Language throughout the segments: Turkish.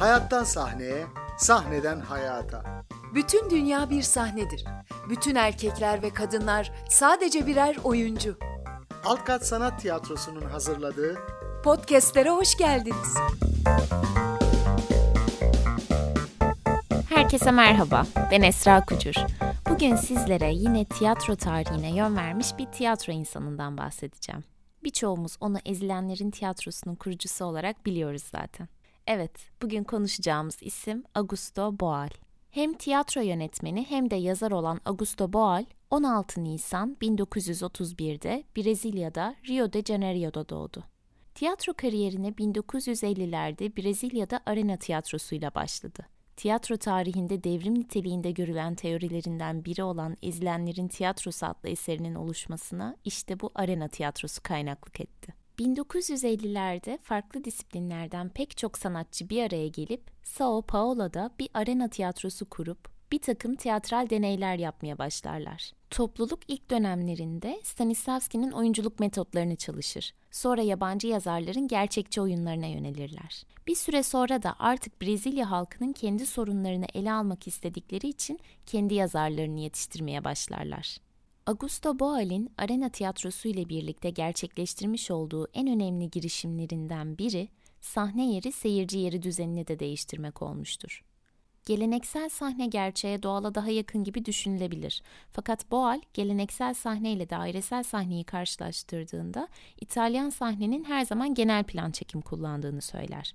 Hayattan sahneye, sahneden hayata. Bütün dünya bir sahnedir. Bütün erkekler ve kadınlar sadece birer oyuncu. Alkat Sanat Tiyatrosu'nun hazırladığı Podcast'lere hoş geldiniz. Herkese merhaba, ben Esra Kucur. Bugün sizlere yine tiyatro tarihine yön vermiş bir tiyatro insanından bahsedeceğim. Birçoğumuz onu ezilenlerin tiyatrosunun kurucusu olarak biliyoruz zaten. Evet, bugün konuşacağımız isim Augusto Boal. Hem tiyatro yönetmeni hem de yazar olan Augusto Boal, 16 Nisan 1931'de Brezilya'da Rio de Janeiro'da doğdu. Tiyatro kariyerine 1950'lerde Brezilya'da arena tiyatrosuyla başladı. Tiyatro tarihinde devrim niteliğinde görülen teorilerinden biri olan Ezilenlerin Tiyatrosu adlı eserinin oluşmasına işte bu arena tiyatrosu kaynaklık etti. 1950'lerde farklı disiplinlerden pek çok sanatçı bir araya gelip Sao Paulo'da bir arena tiyatrosu kurup bir takım tiyatral deneyler yapmaya başlarlar. Topluluk ilk dönemlerinde Stanislavski'nin oyunculuk metotlarını çalışır. Sonra yabancı yazarların gerçekçi oyunlarına yönelirler. Bir süre sonra da artık Brezilya halkının kendi sorunlarını ele almak istedikleri için kendi yazarlarını yetiştirmeye başlarlar. Augusto Boal'in arena tiyatrosu ile birlikte gerçekleştirmiş olduğu en önemli girişimlerinden biri sahne yeri seyirci yeri düzenini de değiştirmek olmuştur. Geleneksel sahne gerçeğe doğala daha yakın gibi düşünülebilir. Fakat Boal, geleneksel sahne ile dairesel sahneyi karşılaştırdığında İtalyan sahnenin her zaman genel plan çekim kullandığını söyler.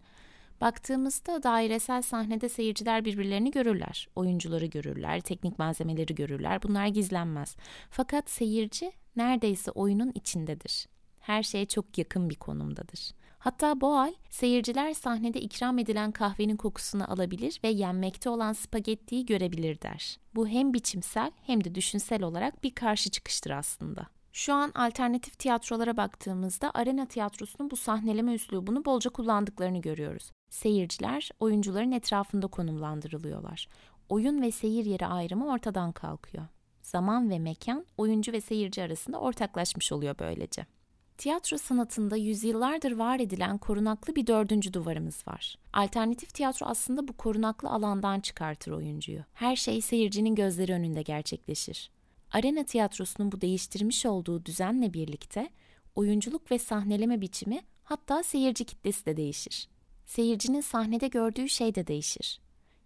Baktığımızda dairesel sahnede seyirciler birbirlerini görürler. Oyuncuları görürler, teknik malzemeleri görürler. Bunlar gizlenmez. Fakat seyirci neredeyse oyunun içindedir. Her şeye çok yakın bir konumdadır. Hatta Boal, seyirciler sahnede ikram edilen kahvenin kokusunu alabilir ve yenmekte olan spagettiyi görebilir der. Bu hem biçimsel hem de düşünsel olarak bir karşı çıkıştır aslında. Şu an alternatif tiyatrolara baktığımızda arena tiyatrosunun bu sahneleme üslubunu bolca kullandıklarını görüyoruz. Seyirciler oyuncuların etrafında konumlandırılıyorlar. Oyun ve seyir yeri ayrımı ortadan kalkıyor. Zaman ve mekan oyuncu ve seyirci arasında ortaklaşmış oluyor böylece. Tiyatro sanatında yüzyıllardır var edilen korunaklı bir dördüncü duvarımız var. Alternatif tiyatro aslında bu korunaklı alandan çıkartır oyuncuyu. Her şey seyircinin gözleri önünde gerçekleşir. Arena tiyatrosunun bu değiştirmiş olduğu düzenle birlikte oyunculuk ve sahneleme biçimi hatta seyirci kitlesi de değişir. Seyircinin sahnede gördüğü şey de değişir.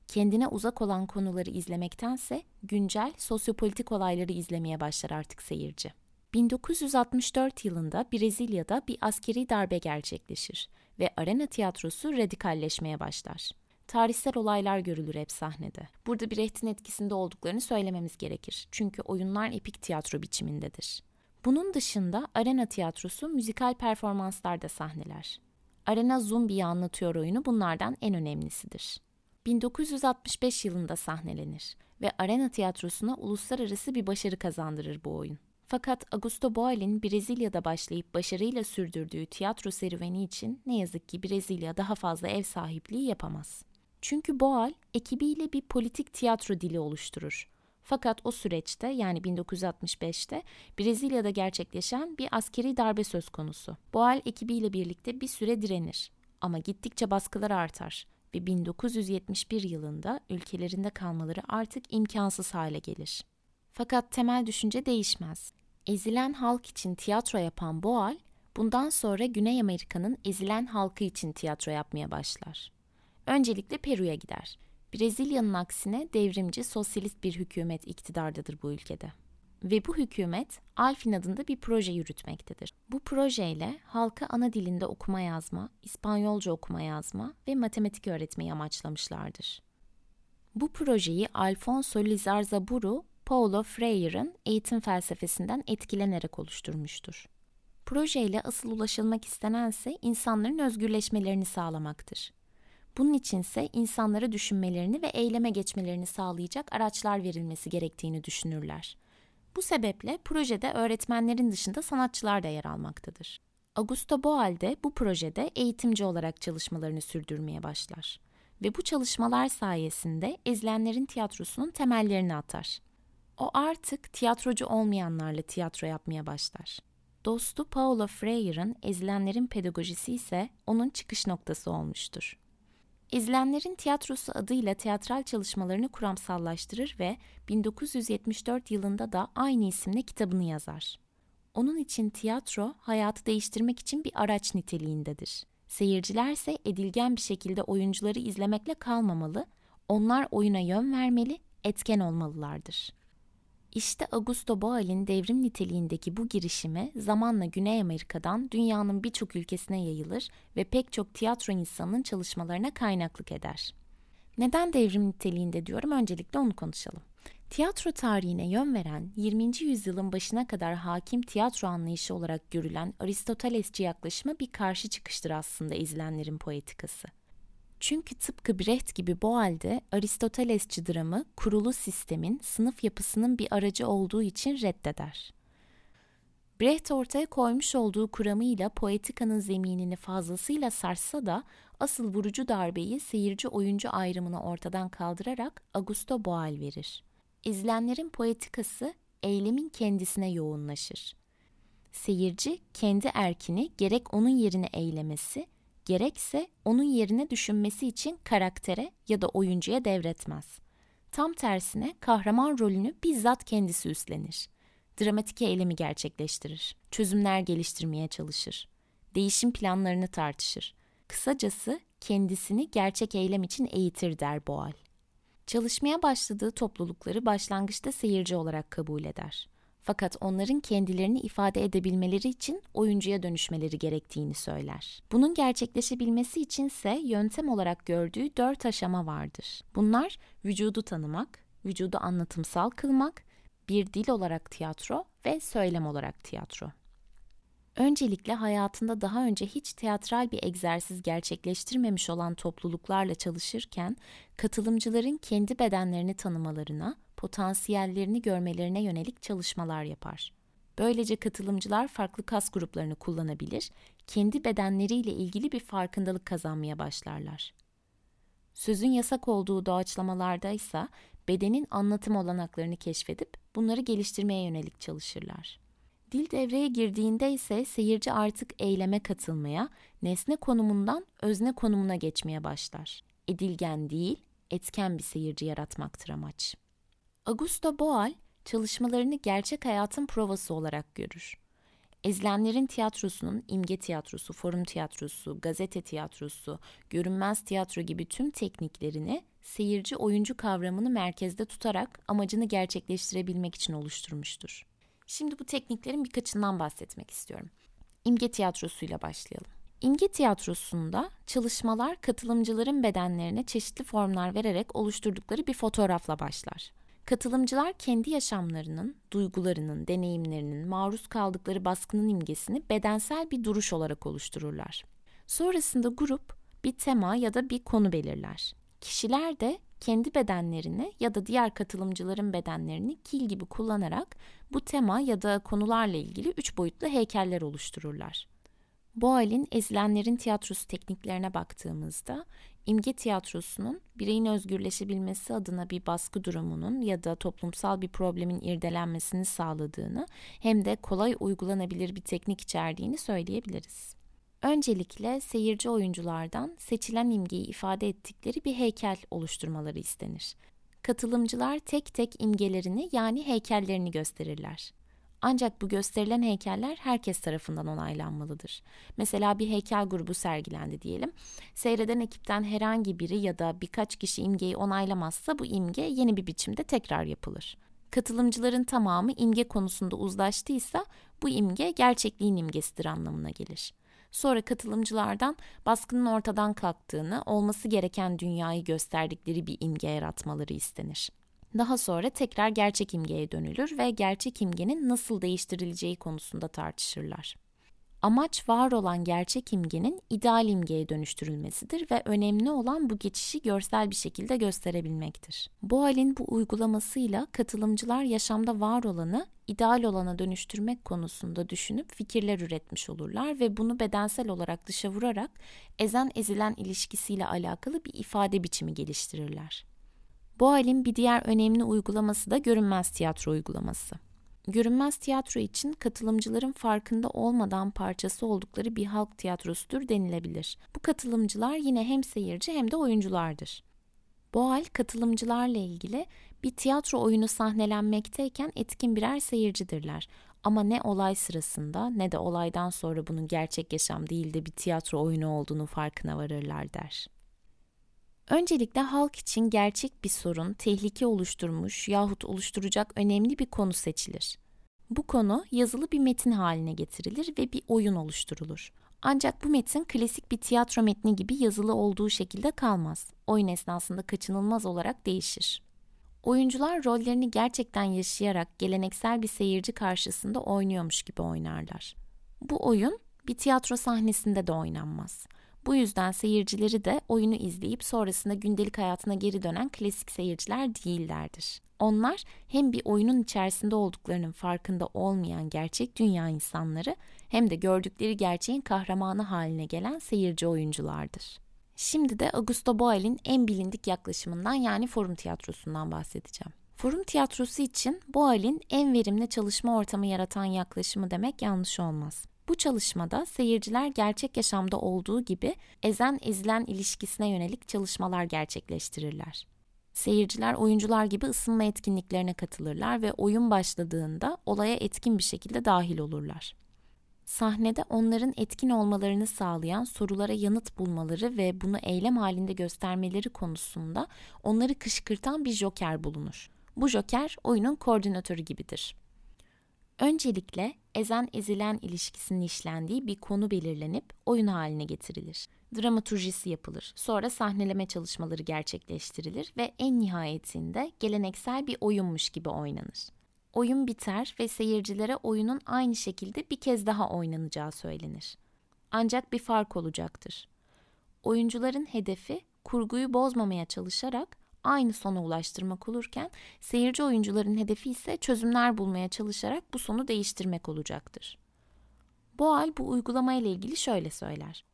Kendine uzak olan konuları izlemektense güncel sosyopolitik olayları izlemeye başlar artık seyirci. 1964 yılında Brezilya'da bir askeri darbe gerçekleşir ve arena tiyatrosu radikalleşmeye başlar. Tarihsel olaylar görülür hep sahnede. Burada Brecht'in etkisinde olduklarını söylememiz gerekir. Çünkü oyunlar epik tiyatro biçimindedir. Bunun dışında arena tiyatrosu müzikal performanslar da sahneler. Arena Zumbi'yi anlatıyor oyunu bunlardan en önemlisidir. 1965 yılında sahnelenir ve arena tiyatrosuna uluslararası bir başarı kazandırır bu oyun. Fakat Augusto Boal'in Brezilya'da başlayıp başarıyla sürdürdüğü tiyatro serüveni için ne yazık ki Brezilya daha fazla ev sahipliği yapamaz. Çünkü Boal ekibiyle bir politik tiyatro dili oluşturur. Fakat o süreçte yani 1965'te Brezilya'da gerçekleşen bir askeri darbe söz konusu. Boal ekibiyle birlikte bir süre direnir ama gittikçe baskılar artar ve 1971 yılında ülkelerinde kalmaları artık imkansız hale gelir. Fakat temel düşünce değişmez. Ezilen halk için tiyatro yapan Boal, bundan sonra Güney Amerika'nın ezilen halkı için tiyatro yapmaya başlar. Öncelikle Peru'ya gider. Brezilya'nın aksine devrimci, sosyalist bir hükümet iktidardadır bu ülkede. Ve bu hükümet Alfin adında bir proje yürütmektedir. Bu projeyle halka ana dilinde okuma yazma, İspanyolca okuma yazma ve matematik öğretmeyi amaçlamışlardır. Bu projeyi Alfonso Lizarzaburu Paulo Freire'ın eğitim felsefesinden etkilenerek oluşturmuştur. Projeyle asıl ulaşılmak istenense insanların özgürleşmelerini sağlamaktır. Bunun içinse insanlara düşünmelerini ve eyleme geçmelerini sağlayacak araçlar verilmesi gerektiğini düşünürler. Bu sebeple projede öğretmenlerin dışında sanatçılar da yer almaktadır. Augusto Boal de bu projede eğitimci olarak çalışmalarını sürdürmeye başlar ve bu çalışmalar sayesinde ezilenlerin tiyatrosunun temellerini atar. O artık tiyatrocu olmayanlarla tiyatro yapmaya başlar. Dostu Paulo Freire'ın Ezilenlerin Pedagojisi ise onun çıkış noktası olmuştur. Ezilenlerin Tiyatrosu adıyla tiyatral çalışmalarını kuramsallaştırır ve 1974 yılında da aynı isimle kitabını yazar. Onun için tiyatro hayatı değiştirmek için bir araç niteliğindedir. Seyirciler ise edilgen bir şekilde oyuncuları izlemekle kalmamalı, onlar oyuna yön vermeli, etken olmalılardır. İşte Augusto Boal'in devrim niteliğindeki bu girişimi zamanla Güney Amerika'dan dünyanın birçok ülkesine yayılır ve pek çok tiyatro insanının çalışmalarına kaynaklık eder. Neden devrim niteliğinde diyorum öncelikle onu konuşalım. Tiyatro tarihine yön veren 20. yüzyılın başına kadar hakim tiyatro anlayışı olarak görülen Aristotelesçi yaklaşıma bir karşı çıkıştır aslında ezilenlerin poetikası. Çünkü tıpkı Brecht gibi Boal'de Aristotelesçi dramı kurulu sistemin sınıf yapısının bir aracı olduğu için reddeder. Brecht ortaya koymuş olduğu kuramıyla poetikanın zeminini fazlasıyla sarsa da asıl vurucu darbeyi seyirci oyuncu ayrımını ortadan kaldırarak Augusto Boal verir. İzlenlerin poetikası eylemin kendisine yoğunlaşır. Seyirci kendi erkini gerek onun yerine eylemesi, gerekse onun yerine düşünmesi için karaktere ya da oyuncuya devretmez. Tam tersine kahraman rolünü bizzat kendisi üstlenir. Dramatik eylemi gerçekleştirir. Çözümler geliştirmeye çalışır. Değişim planlarını tartışır. Kısacası kendisini gerçek eylem için eğitir der Boal. Çalışmaya başladığı toplulukları başlangıçta seyirci olarak kabul eder. Fakat onların kendilerini ifade edebilmeleri için oyuncuya dönüşmeleri gerektiğini söyler. Bunun gerçekleşebilmesi içinse yöntem olarak gördüğü dört aşama vardır. Bunlar vücudu tanımak, vücudu anlatımsal kılmak, bir dil olarak tiyatro ve söylem olarak tiyatro. Öncelikle hayatında daha önce hiç teatral bir egzersiz gerçekleştirmemiş olan topluluklarla çalışırken katılımcıların kendi bedenlerini tanımalarına, potansiyellerini görmelerine yönelik çalışmalar yapar. Böylece katılımcılar farklı kas gruplarını kullanabilir, kendi bedenleriyle ilgili bir farkındalık kazanmaya başlarlar. Sözün yasak olduğu doğaçlamalarda ise bedenin anlatım olanaklarını keşfedip bunları geliştirmeye yönelik çalışırlar. Dil devreye girdiğinde ise seyirci artık eyleme katılmaya, nesne konumundan özne konumuna geçmeye başlar. Edilgen değil, etken bir seyirci yaratmaktır amaç. Augusto Boal çalışmalarını gerçek hayatın provası olarak görür. Ezilenlerin tiyatrosunun imge tiyatrosu, forum tiyatrosu, gazete tiyatrosu, görünmez tiyatro gibi tüm tekniklerini seyirci oyuncu kavramını merkezde tutarak amacını gerçekleştirebilmek için oluşturmuştur. Şimdi bu tekniklerin birkaçından bahsetmek istiyorum. İmge tiyatrosuyla başlayalım. İmge tiyatrosunda çalışmalar katılımcıların bedenlerine çeşitli formlar vererek oluşturdukları bir fotoğrafla başlar. Katılımcılar kendi yaşamlarının, duygularının, deneyimlerinin, maruz kaldıkları baskının imgesini bedensel bir duruş olarak oluştururlar. Sonrasında grup bir tema ya da bir konu belirler. Kişiler de kendi bedenlerini ya da diğer katılımcıların bedenlerini kil gibi kullanarak bu tema ya da konularla ilgili üç boyutlu heykeller oluştururlar. Boal'in ezilenlerin tiyatrosu tekniklerine baktığımızda imge tiyatrosunun bireyin özgürleşebilmesi adına bir baskı durumunun ya da toplumsal bir problemin irdelenmesini sağladığını hem de kolay uygulanabilir bir teknik içerdiğini söyleyebiliriz. Öncelikle seyirci oyunculardan seçilen imgeyi ifade ettikleri bir heykel oluşturmaları istenir. Katılımcılar tek tek imgelerini yani heykellerini gösterirler. Ancak bu gösterilen heykeller herkes tarafından onaylanmalıdır. Mesela bir heykel grubu sergilendi diyelim. Seyreden ekipten herhangi biri ya da birkaç kişi imgeyi onaylamazsa bu imge yeni bir biçimde tekrar yapılır. Katılımcıların tamamı imge konusunda uzlaştıysa bu imge gerçekliğin imgesidir anlamına gelir. Sonra katılımcılardan baskının ortadan kalktığını, olması gereken dünyayı gösterdikleri bir imge yaratmaları istenir. Daha sonra tekrar gerçek imgeye dönülür ve gerçek imgenin nasıl değiştirileceği konusunda tartışırlar. Amaç var olan gerçek imgenin ideal imgeye dönüştürülmesidir ve önemli olan bu geçişi görsel bir şekilde gösterebilmektir. Bu halin bu uygulamasıyla katılımcılar yaşamda var olanı ideal olana dönüştürmek konusunda düşünüp fikirler üretmiş olurlar ve bunu bedensel olarak dışa vurarak ezen ezilen ilişkisiyle alakalı bir ifade biçimi geliştirirler. Bu halin bir diğer önemli uygulaması da görünmez tiyatro uygulaması. Görünmez tiyatro için katılımcıların farkında olmadan parçası oldukları bir halk tiyatrosudur denilebilir. Bu katılımcılar yine hem seyirci hem de oyunculardır. Boal katılımcılarla ilgili bir tiyatro oyunu sahnelenmekteyken etkin birer seyircidirler. Ama ne olay sırasında ne de olaydan sonra bunun gerçek yaşam değil de bir tiyatro oyunu olduğunu farkına varırlar der. Öncelikle halk için gerçek bir sorun, tehlike oluşturmuş yahut oluşturacak önemli bir konu seçilir. Bu konu yazılı bir metin haline getirilir ve bir oyun oluşturulur. Ancak bu metin klasik bir tiyatro metni gibi yazılı olduğu şekilde kalmaz. Oyun esnasında kaçınılmaz olarak değişir. Oyuncular rollerini gerçekten yaşayarak geleneksel bir seyirci karşısında oynuyormuş gibi oynarlar. Bu oyun bir tiyatro sahnesinde de oynanmaz. Bu yüzden seyircileri de oyunu izleyip sonrasında gündelik hayatına geri dönen klasik seyirciler değillerdir. Onlar hem bir oyunun içerisinde olduklarının farkında olmayan gerçek dünya insanları hem de gördükleri gerçeğin kahramanı haline gelen seyirci oyunculardır. Şimdi de Augusto Boal'in en bilindik yaklaşımından yani forum tiyatrosundan bahsedeceğim. Forum tiyatrosu için Boal'in en verimli çalışma ortamı yaratan yaklaşımı demek yanlış olmaz. Bu çalışmada seyirciler gerçek yaşamda olduğu gibi ezen ezilen ilişkisine yönelik çalışmalar gerçekleştirirler. Seyirciler oyuncular gibi ısınma etkinliklerine katılırlar ve oyun başladığında olaya etkin bir şekilde dahil olurlar. Sahnede onların etkin olmalarını sağlayan sorulara yanıt bulmaları ve bunu eylem halinde göstermeleri konusunda onları kışkırtan bir joker bulunur. Bu joker oyunun koordinatörü gibidir. Öncelikle ezen ezilen ilişkisinin işlendiği bir konu belirlenip oyun haline getirilir. Dramaturjisi yapılır. Sonra sahneleme çalışmaları gerçekleştirilir ve en nihayetinde geleneksel bir oyunmuş gibi oynanır. Oyun biter ve seyircilere oyunun aynı şekilde bir kez daha oynanacağı söylenir. Ancak bir fark olacaktır. Oyuncuların hedefi kurguyu bozmamaya çalışarak aynı sona ulaştırmak olurken seyirci oyuncuların hedefi ise çözümler bulmaya çalışarak bu sonu değiştirmek olacaktır. Boal bu uygulama ile ilgili şöyle söyler.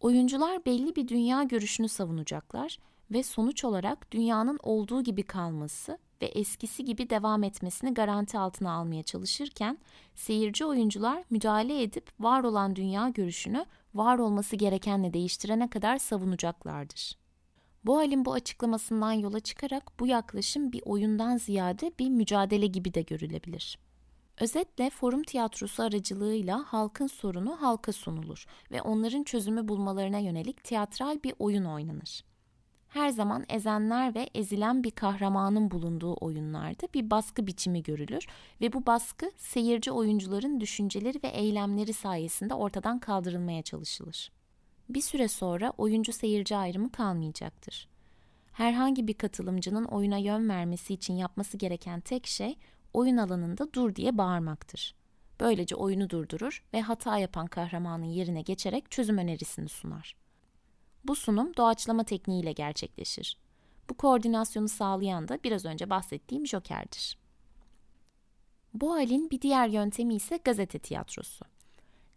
Oyuncular belli bir dünya görüşünü savunacaklar ve sonuç olarak dünyanın olduğu gibi kalması ve eskisi gibi devam etmesini garanti altına almaya çalışırken seyirci oyuncular müdahale edip var olan dünya görüşünü var olması gerekenle değiştirene kadar savunacaklardır. Bu halin bu açıklamasından yola çıkarak bu yaklaşım bir oyundan ziyade bir mücadele gibi de görülebilir. Özetle forum tiyatrosu aracılığıyla halkın sorunu halka sunulur ve onların çözümü bulmalarına yönelik tiyatral bir oyun oynanır. Her zaman ezenler ve ezilen bir kahramanın bulunduğu oyunlarda bir baskı biçimi görülür ve bu baskı seyirci oyuncuların düşünceleri ve eylemleri sayesinde ortadan kaldırılmaya çalışılır. Bir süre sonra oyuncu seyirci ayrımı kalmayacaktır. Herhangi bir katılımcının oyuna yön vermesi için yapması gereken tek şey oyun alanında dur diye bağırmaktır. Böylece oyunu durdurur ve hata yapan kahramanın yerine geçerek çözüm önerisini sunar. Bu sunum doğaçlama tekniğiyle gerçekleşir. Bu koordinasyonu sağlayan da biraz önce bahsettiğim Joker'dir. Bu halin bir diğer yöntemi ise gazete tiyatrosu.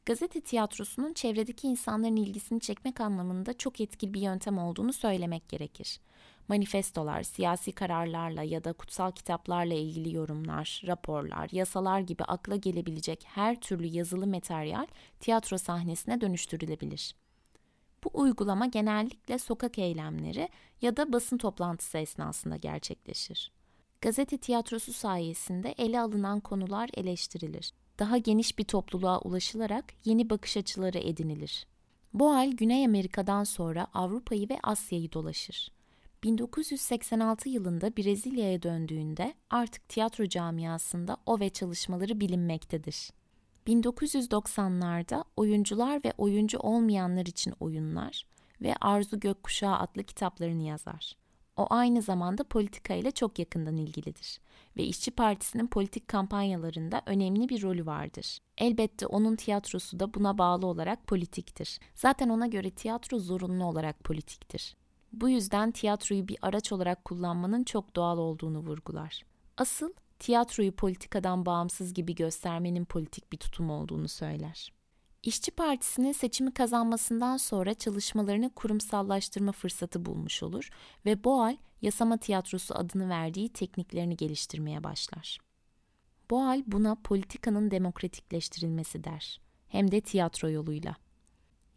Gazete tiyatrosunun çevredeki insanların ilgisini çekmek anlamında çok etkili bir yöntem olduğunu söylemek gerekir. Manifestolar, siyasi kararlarla ya da kutsal kitaplarla ilgili yorumlar, raporlar, yasalar gibi akla gelebilecek her türlü yazılı materyal tiyatro sahnesine dönüştürülebilir. Bu uygulama genellikle sokak eylemleri ya da basın toplantısı esnasında gerçekleşir. Gazete tiyatrosu sayesinde ele alınan konular eleştirilir. Daha geniş bir topluluğa ulaşılarak yeni bakış açıları edinilir. Bu hal Güney Amerika'dan sonra Avrupa'yı ve Asya'yı dolaşır. 1986 yılında Brezilya'ya döndüğünde artık tiyatro camiasında o ve çalışmaları bilinmektedir. 1990'larda oyuncular ve oyuncu olmayanlar için oyunlar ve Arzu Gökkuşağı adlı kitaplarını yazar. O aynı zamanda politika ile çok yakından ilgilidir ve İşçi Partisi'nin politik kampanyalarında önemli bir rolü vardır. Elbette onun tiyatrosu da buna bağlı olarak politiktir. Zaten ona göre tiyatro zorunlu olarak politiktir. Bu yüzden tiyatroyu bir araç olarak kullanmanın çok doğal olduğunu vurgular. Asıl tiyatroyu politikadan bağımsız gibi göstermenin politik bir tutum olduğunu söyler. İşçi Partisi'nin seçimi kazanmasından sonra çalışmalarını kurumsallaştırma fırsatı bulmuş olur ve Boal, yasama tiyatrosu adını verdiği tekniklerini geliştirmeye başlar. Boal buna politikanın demokratikleştirilmesi der. Hem de tiyatro yoluyla.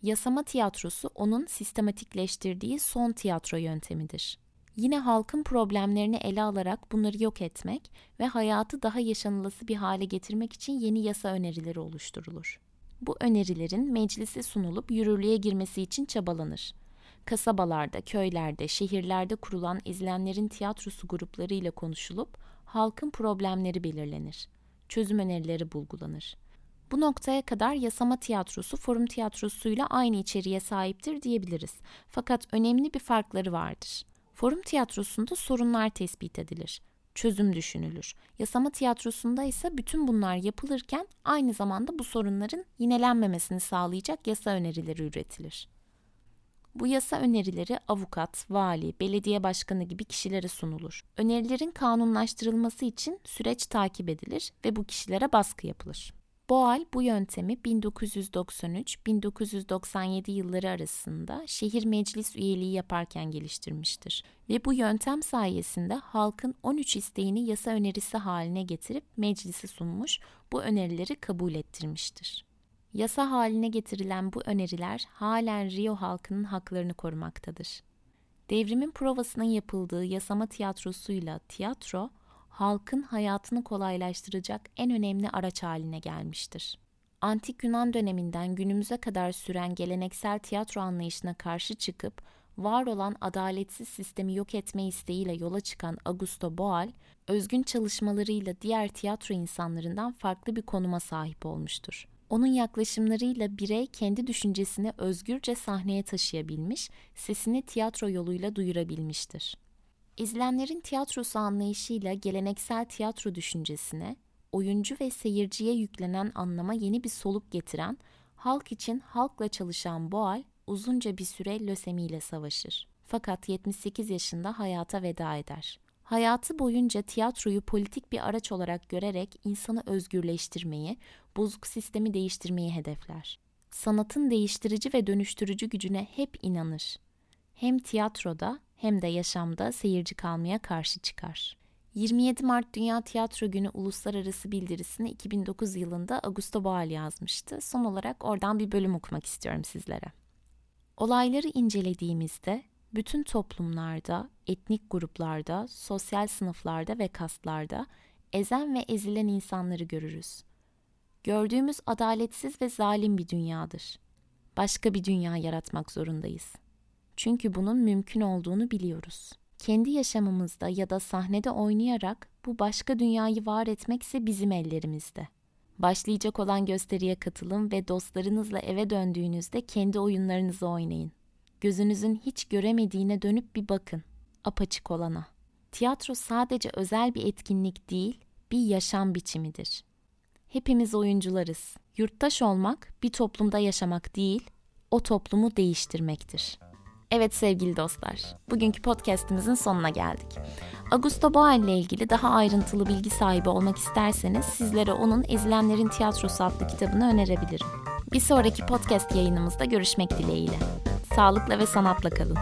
Yasama tiyatrosu onun sistematikleştirdiği son tiyatro yöntemidir. Yine halkın problemlerini ele alarak bunları yok etmek ve hayatı daha yaşanılası bir hale getirmek için yeni yasa önerileri oluşturulur. Bu önerilerin meclise sunulup yürürlüğe girmesi için çabalanır. Kasabalarda, köylerde, şehirlerde kurulan izlenlerin tiyatrosu gruplarıyla konuşulup halkın problemleri belirlenir. Çözüm önerileri bulgulanır. Bu noktaya kadar yasama tiyatrosu forum tiyatrosuyla aynı içeriğe sahiptir diyebiliriz. Fakat önemli bir farkları vardır. Forum tiyatrosunda sorunlar tespit edilir, çözüm düşünülür. Yasama tiyatrosunda ise bütün bunlar yapılırken aynı zamanda bu sorunların yinelenmemesini sağlayacak yasa önerileri üretilir. Bu yasa önerileri avukat, vali, belediye başkanı gibi kişilere sunulur. Önerilerin kanunlaştırılması için süreç takip edilir ve bu kişilere baskı yapılır. Boal bu yöntemi 1993-1997 yılları arasında şehir meclis üyeliği yaparken geliştirmiştir ve bu yöntem sayesinde halkın 13 isteğini yasa önerisi haline getirip meclise sunmuş, bu önerileri kabul ettirmiştir. Yasa haline getirilen bu öneriler halen Rio halkının haklarını korumaktadır. Devrimin provasının yapıldığı yasama tiyatrosuyla tiyatro, halkın hayatını kolaylaştıracak en önemli araç haline gelmiştir. Antik Yunan döneminden günümüze kadar süren geleneksel tiyatro anlayışına karşı çıkıp var olan adaletsiz sistemi yok etme isteğiyle yola çıkan Augusto Boal, özgün çalışmalarıyla diğer tiyatro insanlarından farklı bir konuma sahip olmuştur. Onun yaklaşımlarıyla birey kendi düşüncesini özgürce sahneye taşıyabilmiş, sesini tiyatro yoluyla duyurabilmiştir. İzlenlerin tiyatrosu anlayışıyla geleneksel tiyatro düşüncesine, oyuncu ve seyirciye yüklenen anlama yeni bir soluk getiren, halk için halkla çalışan Boal uzunca bir süre lösemi ile savaşır. Fakat 78 yaşında hayata veda eder. Hayatı boyunca tiyatroyu politik bir araç olarak görerek insanı özgürleştirmeyi, bozuk sistemi değiştirmeyi hedefler. Sanatın değiştirici ve dönüştürücü gücüne hep inanır. Hem tiyatroda hem de yaşamda seyirci kalmaya karşı çıkar. 27 Mart Dünya Tiyatro Günü uluslararası bildirisini 2009 yılında Augusto Boal yazmıştı. Son olarak oradan bir bölüm okumak istiyorum sizlere. Olayları incelediğimizde bütün toplumlarda, etnik gruplarda, sosyal sınıflarda ve kastlarda ezen ve ezilen insanları görürüz. Gördüğümüz adaletsiz ve zalim bir dünyadır. Başka bir dünya yaratmak zorundayız. Çünkü bunun mümkün olduğunu biliyoruz. Kendi yaşamımızda ya da sahnede oynayarak bu başka dünyayı var etmek ise bizim ellerimizde. Başlayacak olan gösteriye katılın ve dostlarınızla eve döndüğünüzde kendi oyunlarınızı oynayın. Gözünüzün hiç göremediğine dönüp bir bakın. Apaçık olana. Tiyatro sadece özel bir etkinlik değil, bir yaşam biçimidir. Hepimiz oyuncularız. Yurttaş olmak bir toplumda yaşamak değil, o toplumu değiştirmektir. Evet sevgili dostlar, bugünkü podcast'imizin sonuna geldik. Augusto Boal ile ilgili daha ayrıntılı bilgi sahibi olmak isterseniz sizlere onun Ezilenlerin Tiyatrosu adlı kitabını önerebilirim. Bir sonraki podcast yayınımızda görüşmek dileğiyle. Sağlıkla ve sanatla kalın.